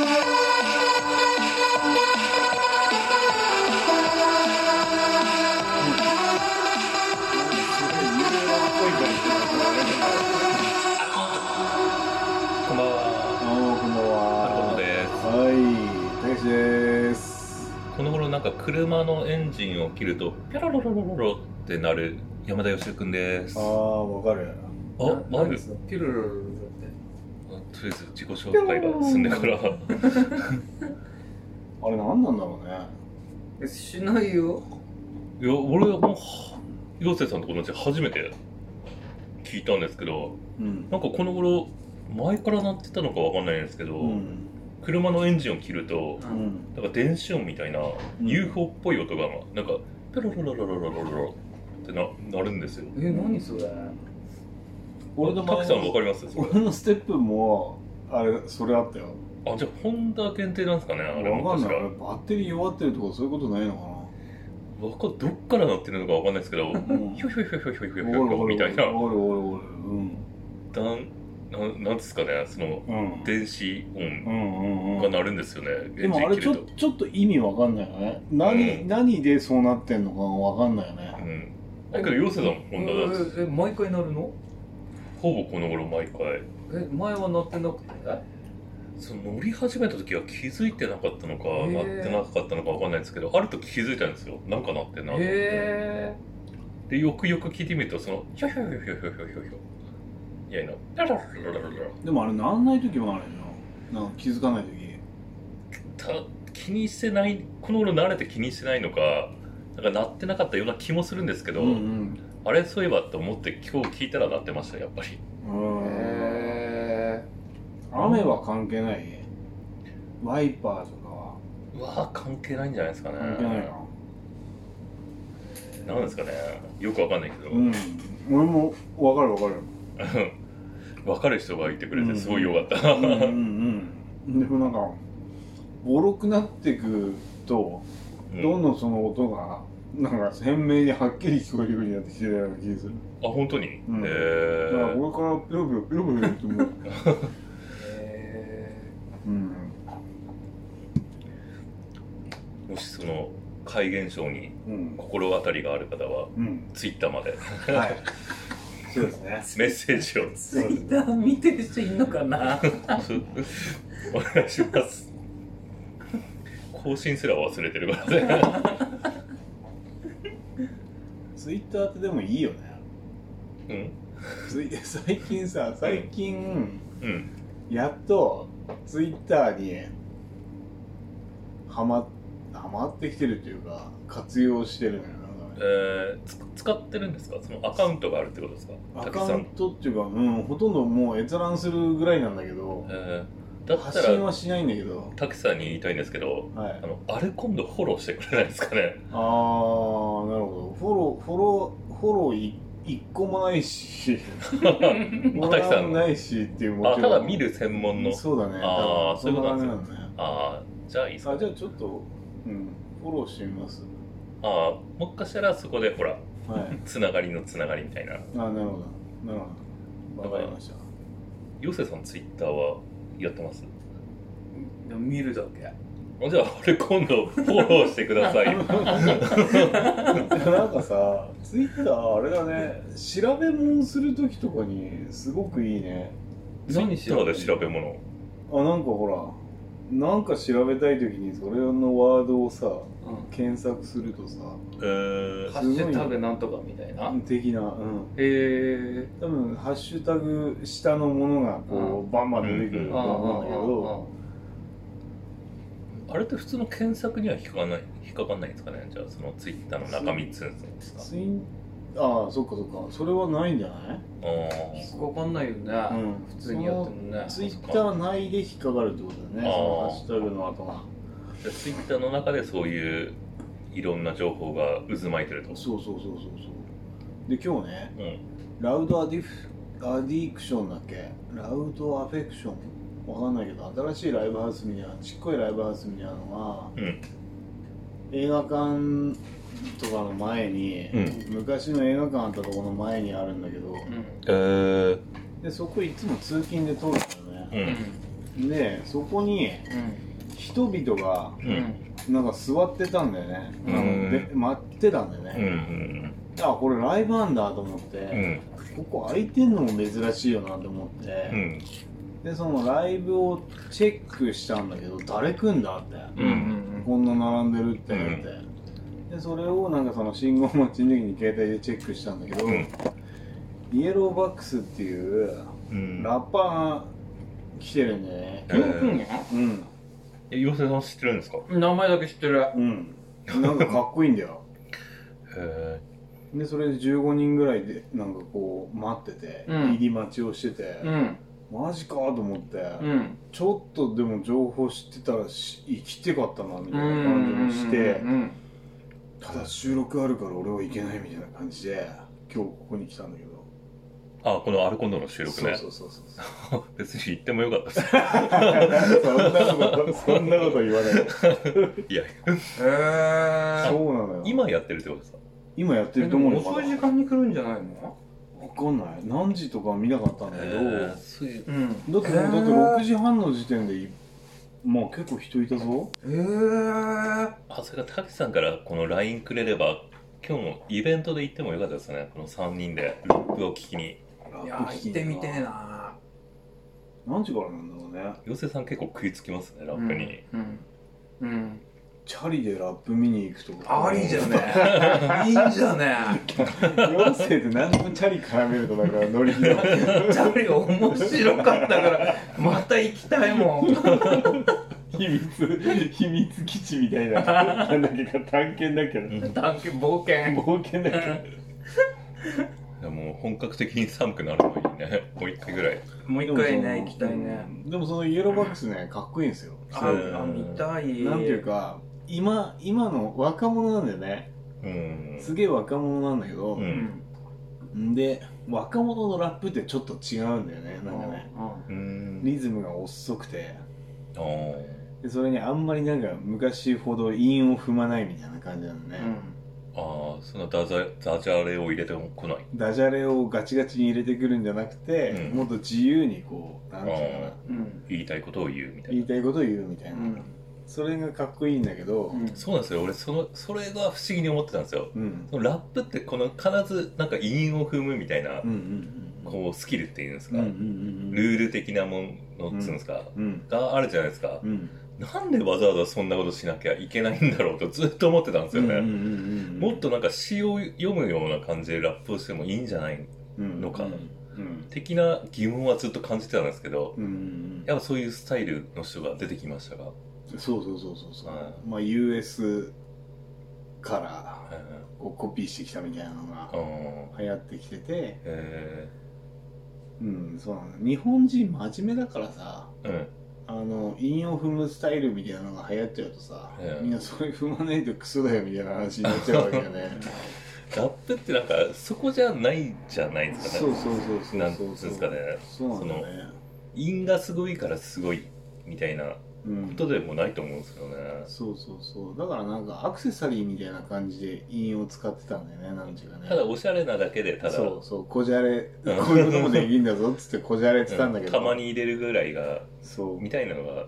この頃なんか車のエンジンを切るとピャラロロロロってなる山田芳生君です。ああわかる。あマジですピュル自己紹介が済んでから。あれ何なんだろうね。えしないよいや、俺はもうは、陽生さんと同じ初めて聞いたんですけど、うん。なんかこの頃前から鳴ってたのかわかんないんですけど、うん。車のエンジンを切ると、うん。なんか電子音みたいなん UFO っぽい音がなんかピャロロロロロロロロロってななるんですよ。え何それ俺のタクさんわ前かりますそれ俺のステップも、あれ、それあったよ。あ、じゃあ、ホンダ限定なんですかね、あれも確か。わかんない。バッテリー弱ってるとかそういうことないのかわかどっから鳴ってるのかわかんないですけど。ひょひょひょひょひょひょひょみたいな。だんなんなんですかね、そのうん。電子音。が鳴るんですよね、でもあれちょちょっと意味わかんないよね。何、うん何でそうなってんのかわかんないよね。うん。だけど、陽生さんもホンダだし、ええ毎回なるのほぼこの頃毎回。え前は乗ってなくてその乗り始めた時は気づいてなかったのか、え、ってなかったのかわかんないですけどある時気づいたんですよ。なんかなってなと思って、でよくよく聞いてみるとそのひょひょひょひょひょひょひょいやいなでもあれなんない時もあるよ。なんか気づかない時。た気にしてないこの頃慣れて気にしてないのかなんかなってなかったような気もするんですけど、うんうん。あれそういえばと思って今日聞いたら鳴ってましたやっぱりうん。うん。え雨は関係ないワイパーとかはうわー関係ないんじゃないですかね関係ないな。なんですかねよくわかんないけど、うん。俺もわかるわかる。分かる人がいてくれてすごいよかった、うんうんうん。でもなんか、ボロくなってくと、うんどんどんその音が、なんか鮮明にはっきり聞こえるようになってきてるような気がする。あ本当に、うんえだからー、俺からペロペロペロペロ言っても、えうん。もしその怪現象にうん。心当たりがある方はうん。ツイッターまではい。そうですね。メッセージをツイッター見てる人いんのかな？お願いします更新すら忘れてるからねツイッターってでもいいよね。うん？最近さ、最近、うん。やっとツイッターにハマハマってきてるというか、活用してるのよ。えね。ー、つ使ってるんですか？そのアカウントがあるってことですか？アカウン、トっていうか、うん、ほとんどもう閲覧するぐらいなんだけど、えー、だった発信らはしないんだけど、たくさんに言いたいんですけどはいあ。のあれ今度フォローしてくれないですかねあー、なるほど。フォロー、フォロー、フォローい一個もないし、フあォロたくさんーもないしっていうもあただ見る専門のそうだね。あー多分そういうこなんだね。ああじゃあいいですかあ、じゃあちょっと、うん、フォローしてみます。ああもしかしたらそこでほらはい。つながりのつながりみたいなあ、なるほど。なるほど。わかりました。ヨセさんツイッターはやってます。でも見るだけ。あじゃああれ今度フォローしてください。なんかさ、ツイッターあれだね、調べ物するときとかにすごくいいね。ツイッターで調べ物？あ、なんかほら、なんか調べたいときにそれのワードをさ、う検索するとさ、えー。んハッシュタグなんとかみたいな。的な、うん。へえ多分、ハッシュタグ下のものがこう、バンバン出てくると思うんだけど、あれって普通の検索には引っかかんない引っかかんないんですかね？じゃあそのツイッターの中身っつうんですかツイン、ああ、そっかそっか。それはないんじゃない？あわかんないよね、うん普通にやってもね。ツイッター内で引っかかるってことだよね、あーそのハッシュタグの後が。あツイッターの中でそういういろんな情報が渦巻いてると。そうそうそうそうそう。で、今日ね、うん。ラウドアディフアディクションだっけ？ラウドアフェクション？わかんないけど、新しいライブハウスみたいな、ちっこいライブハウスみたいなのが、うん。映画館とかの前に、う昔の映画館あったところの前にあるんだけど、うんえー、でそこいつも通勤で通るんだよね。うん。でそこに人々がううん。んなんか座ってたんだよね、うん。なんかで待ってたんだようんうね、ん。あこれライブなんだと思って、うん。ここ空いてんのも珍しいよなと思って、うん。でそのライブをチェックしたんだけど誰来んだって、うんうん。こんな並んでるって言って、でそれをなんかその信号待ちの時に携帯でチェックしたんだけど、うん。イエローバックスっていううん。ラッパーが来てるんだよねえーうん。え妖精さん知ってるんですか？うん名前だけ知ってる。うん。なんかかっこいいんだよ。へでそれで15人ぐらいでなんかこう待ってて、うん。入り待ちをしてて、うん。マジかと思って、うん。ちょっとでも情報知ってたらし生きてかったなみたいな感じもして、うんただ収録あるから俺は行けないみたいな感じで今日ここに来たんだけど。ーあこのアルコンドの収録ね。そうそうそうそう。別に行ってもよかったです。そんなことそんなこと言わない。いやへえそうなのよ。今やってるってことですか？今やってでると思うよも遅い時間に来るんじゃないの？わかんない。何時とか見なかったんだけど、へーそうい。ううん。だってだって6時半の時点でいまあ結構人いたぞ。へえあそれがたけさんからこの LINE くれれば今日のイベントで行ってもよかったですね。この3人でラップを聞きに。いや行ってみてえな何時からなんだろうね。妖精さん結構食いつきますねラップに、うんうんチャリでラップ見に行くとか。ありじゃねいいんじゃね妖精って何でもチャリ絡めるとなんかノリの。チャリ面白かったからまた行きたいもん。秘密秘密基地みたいななんだっけか探検だっけうんな探検冒険。冒険だっけでも本格的に寒くなるのにね。もう一回ぐらい。もう一回ね行きたいね。でもそのイエローバックスねかっこいいんですよ。あ見たい。なんていうか今今の若者なんだよね。うん。すげえ若者なんだけど、うん。んで若者のラップってちょっと違うんだよね。なんかね。うん。リズムが遅くて。あー。でそれにあんまりなんか昔ほど韻を踏まないみたいな感じなのね、あーそのダジャダジャレを入れてこない。ダジャレをガチガチに入れてくるんじゃなくて、うん。もっと自由にこうなんていうのかな。言いたいことを言うみたい言いなたいことを言うみたいな、うんそれがかっこいいんだけどうん。そうなんですよ。俺そのそれが不思議に思ってたんですよ。うん。そのラップってこの必ずなんか韻を踏むみたいな、うんうんこうスキルっていうんですか、うんうんうんルール的なものっつうんですか、うん。があるじゃないですか、うん。なんでわざわざそんなことしなきゃいけないんだろうとずっと思ってたんですよね、もっとなんか詩を読むような感じでラップをしてもいいんじゃないうんのかうん。的な疑問はずっと感じてたんですけどうんうんやっぱそういうスタイルの人が出てきましたが、そうそうそうそうそう、はまあ US からはいはい。こうコピーしてきたみたいなのが流行ってきてて。えうんそうなの日本人真面目だからさーうん。あの韻を踏むスタイルみたいなのが流行っちゃうとさ、ええみんなそれ踏まないとクソだよみたいな話になっちゃうわけよね。ラップってなんかそこじゃないじゃないですかそうそうそうそうなんそうつう。んですかね。そうなんだね。韻がすごいからすごいみたいなこうんとでもないと思うんですよね。そうそうそう。だからなんかアクセサリーみたいな感じで韻を使ってたんだよねなんていうかね。ただおしゃれなだけでただ。そうそうこじゃれうん。こういうこともできんだぞっつってこじゃれてたんだけど、たまに入れるぐらいがそう。みたいなのが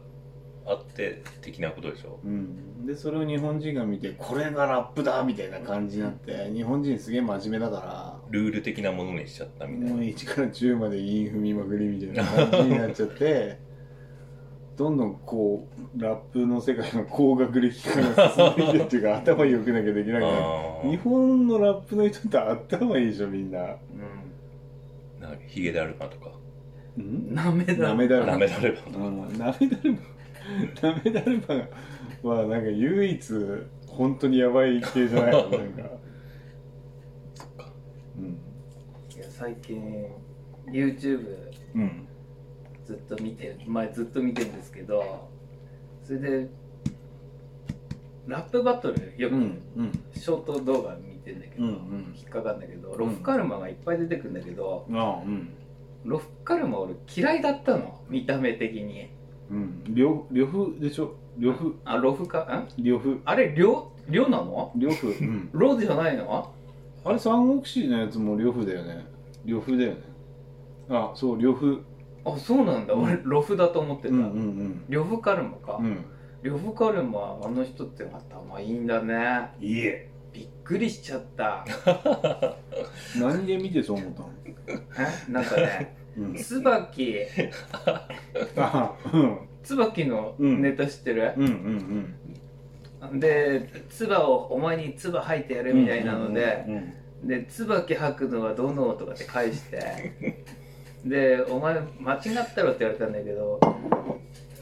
あって的なことでしょ。うん、でそれを日本人が見てこれがラップだみたいな感じになって日本人すげえ真面目だかルール的なものにしちゃったらみたいな。もう1から10まで韻踏みまくりみたいな感じになっちゃってどんどんこうラップの世界の高学歴化が進んでいくっていうか頭良くなきゃできなくなる。あ日本のラップの人って頭いいでしょみんな。うあなんかヒゲであるなとか。ん？んなめだなめだる。まダメだればうんなめだる。まなめだるまはなんか唯一本当にやばい系じゃない？の なんか。そっか。うん。いや最近 YouTube うんずっと見て前ずっと見てるんですけどそれでラップバトルよくショート動画見てんだけど、引っかかるんだけどロフカルマがいっぱい出てくるんだけど、ああうん。ロフカルマ俺嫌いだったの見た目的に。うん。呂呂布でしょ？呂布あロフカん呂布あれ両両なの？呂布うん。ロじゃないの？あれ三国志のやつも呂布だよね。呂布だよね。あそう呂布あそうなんだ、うん。俺ロフだと思ってた、うんうん呂布カルマか、うん。うん呂布カルマあの人って頭いいんだね。いいえ。びっくりしちゃった。何で見てそう思ったの？え？なんかね うん。椿。あうん。椿のうん。ネタ知ってる、うんうんで唾をお前に唾吐いてやうんるみたいなので、うんで椿吐くのはどのとかって返してでお前間違ったろって言われたんだけど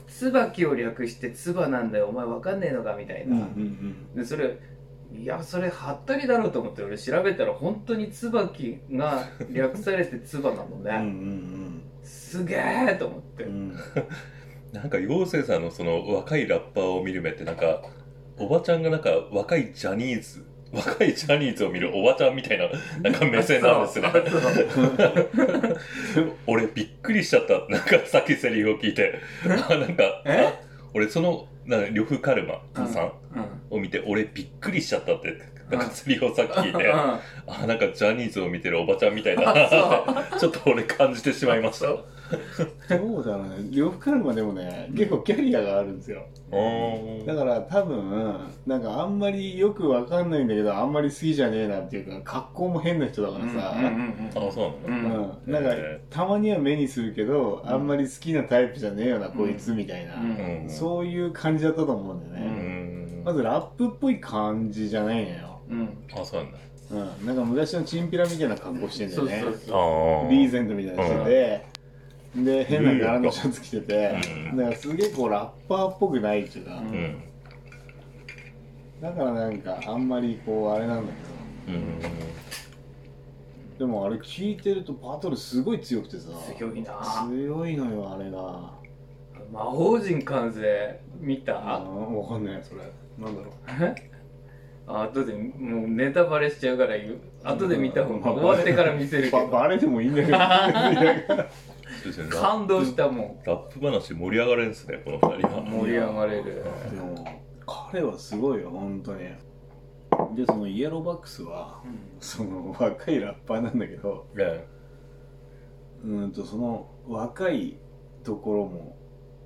椿を略して唾なんだよ。お前わかんねえのかみたいうんうんな、でそれいやそれはったりだろうと思って俺調べたら本当に椿が略されて唾なのうんうんね、すげえと思って、うん。う んなんか陽生さんのその若いラッパーを見る目ってなんかおばちゃんがなんか若いジャニーズ若いジャニーズを見るおばちゃんみたいななんか目線なんですね。俺びっくりしちゃった。なんかさっきセリフを聞いて。あなんか俺そのな呂布カルマさんうんを見て俺びっくりしちゃったってなんかセリフをさっき聞いて。うん。あなんかジャニーズを見てるおばちゃんみたいだあなってちょっと俺感じてしまいました そうだね。呂布カルマでもね結構キャリアがあるんですよ。うだから多分なんかあんまりよくわかんないんだけどあんまり好きじゃねえなっていうか格好も変な人だからさ、うんうんうんあそうなうの、うん、なんかへたまには目にするけど、うん。あんまり好きなタイプじゃねえよな、こいつみたいな、うんうんそういう感じだったと思うんだようね、んまずラップっぽい感じじゃないのよ、うん。あそうなんだ。うん、なんか昔のチンピラみたいな格好してんだよね。そうそうそう。ああリーゼントみたいなのしてて、で変な柄のシャツ着てて、うん。だからすげえこうラッパーっぽくないっていうか、うん。うんだからなんかあんまりこうあれなんだけうん。どでもあれ聞いてるとバトルすごい強くてさ。強いな。強いのよあれが。魔法陣完成見あたわかんない。それ。なんだろう。あ後でもうネタバレしちゃうから言う。後で見た方が終わってから見せるけばど。バレてもいいんだけど 感動したもラップ話盛り上がるんですねこの二人は。ん盛り上がれる。でも彼はすごいよ本当に。でそのイエローバックスはその若いラッパーなんだけどね。うんとその若いところも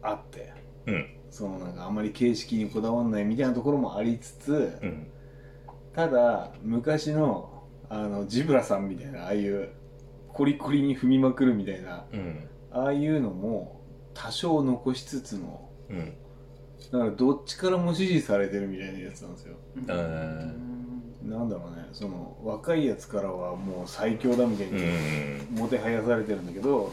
あってうん。そのなんかあんまり形式にこだわんないみたいなところもありつつうん。ただ昔のあのジブラさんみたいなああいうコリコリに踏みまくるみたいな。うん。ああいうのも多少残しつつのうん。だからどっちからも支持されてるみたいなやつなんですよ。なんだろうね。その若いやつからはもう最強だみたいうん。にもてはやされてるんだけど、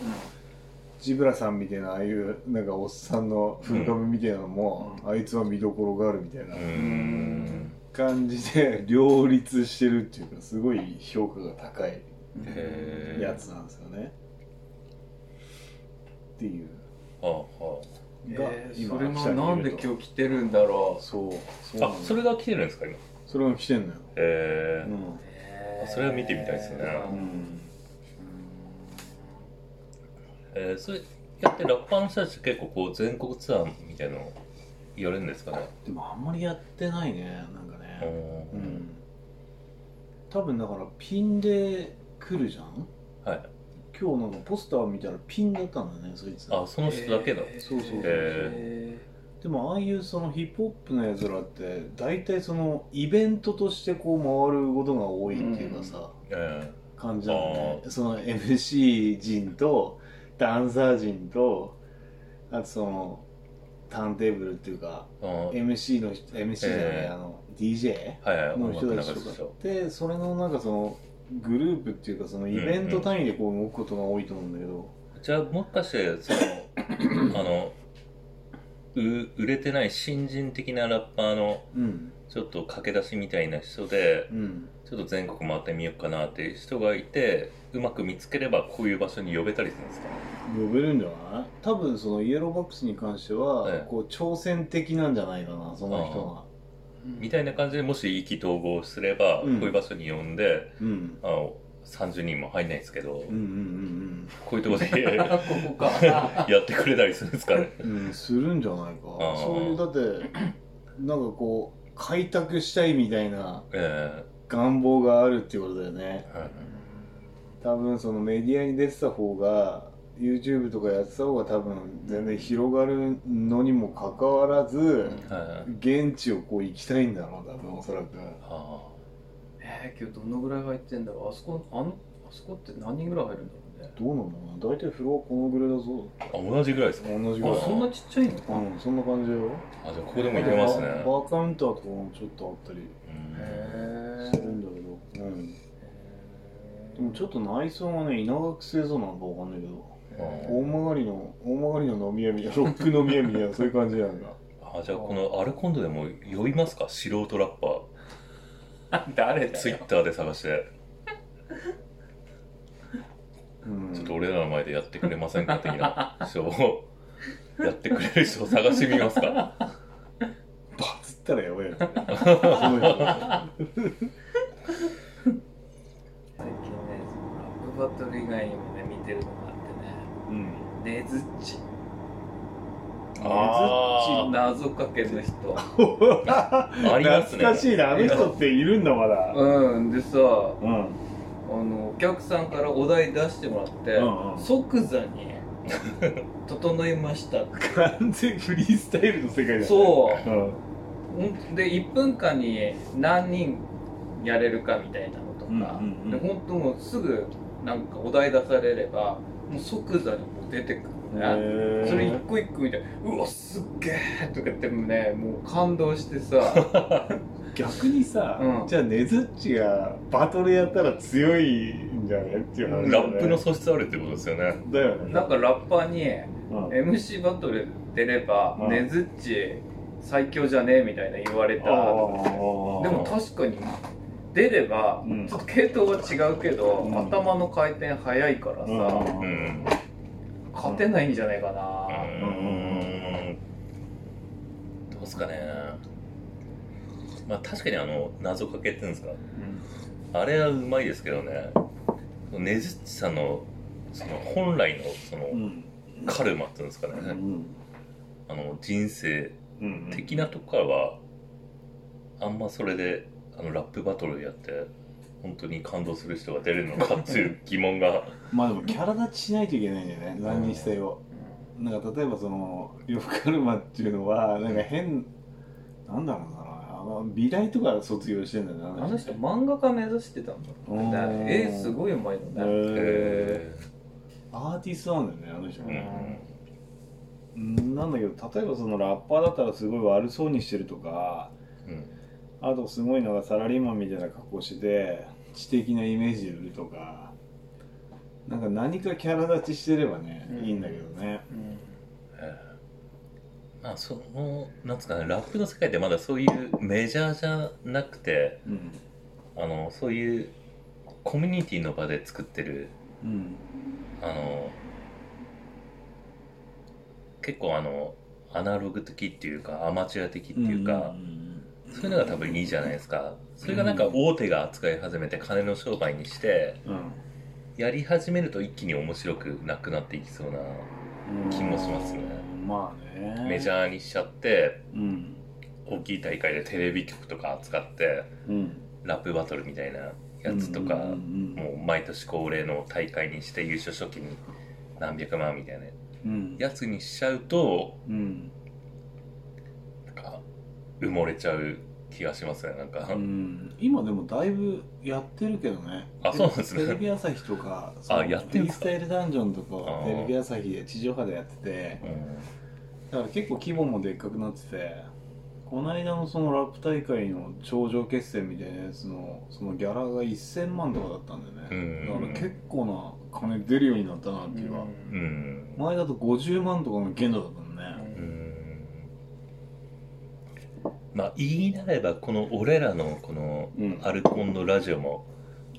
ジブラさんみたいなああいうなんかおっさんの風株みたいなのも、あいつは見どころがあるみたいなうん。感じで両立してるっていうかすごい評価が高いやつなんですよね。っていう。ああが、えー今それがなんで今日来てるんだろう。そう。そうあそれが来てるんですか今？それが来てんのよ。へえうん。へーそれは見てみたいですね。うん。えーそれやってラッパーの人たち結構こう全国ツアーみたいなのやるんですかね？でもあんまりやってないねなんかね。ううんん。多分だからピンで来るじゃん？はい。今日なんかポスター見たらピンだったんだねそいつ。あその人だけだ。へー。そうそうそうへでもああいうそのヒップホップのやつらって大体そのイベントとしてこう回ることが多いっていうかさ、え感じなのね。その MC 陣とダンサー陣とあとそのターンテーブルっていうかー、あー MC の人 MC じゃない、えーあの DJ はいはい。の人たちとか。流す人。でそれのなんかそのグループっていうかそのイベント単位でこう動くことが多いと思うんだけど、じゃあもしかしてそのあのう売れてない新人的なラッパーのうんちょっと駆け出しみたいな人でうん。ちょっと全国回ってみようかなっていう人がいてうまく見つければこういう場所に呼べたりするんですか？呼べるんじゃない？多分そのイエローバックスに関しては、ええ。こう挑戦的なんじゃないかなその人がみたいな感じでもし意気投合すれば、うん。こういう場所に呼んでうん。あの30人も入んないですけど、うんうんこういうところでー ここか。やってくれたりするんですかね。うんうんうんするんじゃないか。そういうだってなんかこう開拓したいみたいなえ願望があるっていうことだよね。えはい。多分そのメディアに出てた方が YouTube とかやってた方が多分全然広がるのにもかかわらず、はい現地をこう行きたいんだろう多分おそらく。はえー、今日どのぐらい入ってんだろう？あそこあのあそこって何人ぐらい入るんだろうね？どうなんだろうな？大体フロアこのぐらいだぞ。ああ同じぐらいですか？同じぐらい。あそんなちっちゃいの？うんそんな感じよ。あじゃあここでも行けますね。バーカウンターとかもちょっとあったり。うん。へするんだけど、うん、でもちょっと内装がね稲垣製造なのかわかんないけど大曲りの大曲りの飲み屋みたいな ロック飲み屋みたいなそういう感じなんだ。あじゃあこのアルコンドでも酔いますか？素人ラッパ 誰ーツイッターで探して。うん。ちょっと俺らの前でやってくれませんか的な人をやってくれる人を探してみますか？バツったらやばいよ。最近ねそのラップバトル以外にもね見てるのうん。ねずっち。あー。謎かけの人。ありますね。懐かしいなあの人っているんだまだ。うんでさうん。あのお客さんからお題出してもらって、うんうん。即座に 「整いました」完全フリースタイルの世界だね。そう。うん。で1分間に何人やれるかみたいなのとか、うんうんうん。で本当もうすぐなんかお題出されればもう即座にもう出てくるね、それ一個一個見て「うわすっげえ!」とか言ってもねもう感動してさ。逆にさ、うん。じゃあネズッチがバトルやったら強いんじゃねっていう話ね。ラップの素質あるってことですよね。だよね。なんかラッパーにうん。MC バトル出ればうん。ねずっち最強じゃねえみたいな言われた。でも確かに出ればうん。ちょっと系統は違うけど、うん。頭の回転速いからさ、うん。うん勝てないんじゃないかな、うん。どうっすかね。まあ確かにあの謎かけっていうんですか。あれはうまいですけどね。ねずっちさんのその本来のそのうん。カルマっていうんですかね、うん。あの人生うん。的なとこからはあんまそれであのラップバトルやって本当に感動する人が出るのかっていう疑問が。まあでもキャラ立ちしないといけないんだよね何にせよなんか例えばその呂布カルマっていうのはなんか変なんだろうなあの美大とか卒業してんだよねあの人。漫画家目指してたんだうん。ね絵すごいうまいのね、へえー。アーティストなんだよねあの人。ーね、うん。なんだけど例えばそのラッパーだったらすごい悪そうにしてるとかうんあとすごいのがサラリーマンみたいな格好して知的なイメージで売るとかなんか何かキャラ立ちしてればね、うん。いいんだけどね。うん。まあそのなんつうかねラップの世界ってまだそういうメジャーじゃなくてうん。あのそういうコミュニティの場で作ってるうん。あの結構あのアナログ的っていうかアマチュア的っていうか、そういうのが多分いいじゃないですか。それがなんか大手が扱い始めて金の商売にしてうん。やり始めると一気に面白くなくなっていきそうなうん。気もしますね。まあね。メジャーにしちゃってうん。大きい大会でテレビ局とか扱ってうん。ラップバトルみたいなやつとか、うんうんもう毎年恒例の大会にして優勝賞金何百万みたいなうん。やつにしちゃうとうん埋もれちゃう気がしますねなんか、うん。今でもだいぶやってるけどね。あそうなんですね。テレビ朝日とかあやってるスタイルダンジョンとかテレビ朝日で地上波でやっててうん。だから結構規模もでっかくなっててこの間のそのラップ大会の頂上決戦みたいなやつのそのギャラが1000万とかだったんだよね、うん。だから結構な金出るようになったなっていうか、うん。前だと50万とかの限度だったんまあ言いなればこの俺らのこのうん。アルコンのラジオも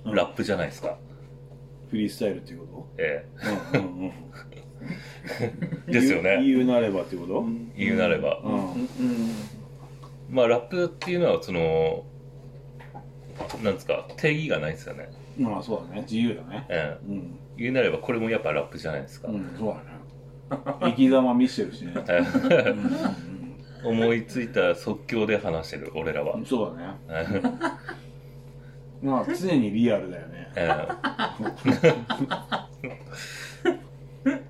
うん。ラップじゃないですか、フリースタイルっていうこえと、うんうんうん、え ですよね。言うなればっていうこと、言うなれば、うん。うん。まあラップっていうのはそのなんですか定義がないですよね、まあそうだね。自由だね。ええ。うん、言うなればこれもやっぱラップじゃないですか、うん、そうだね。生き様見してるしね、思いついた即興で話してる俺らは、ん、そうだね。え えまあ常にリアルだよね。ええ。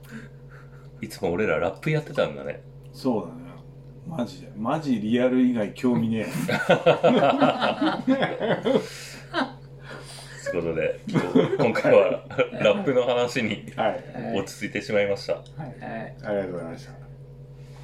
つも俺らラップやってたんだね。そうだね。マジで。マジリアル以外興味ねということで今回はラップの話にえはい。はい。落ち着いてしまいました。はい。ありがとうございました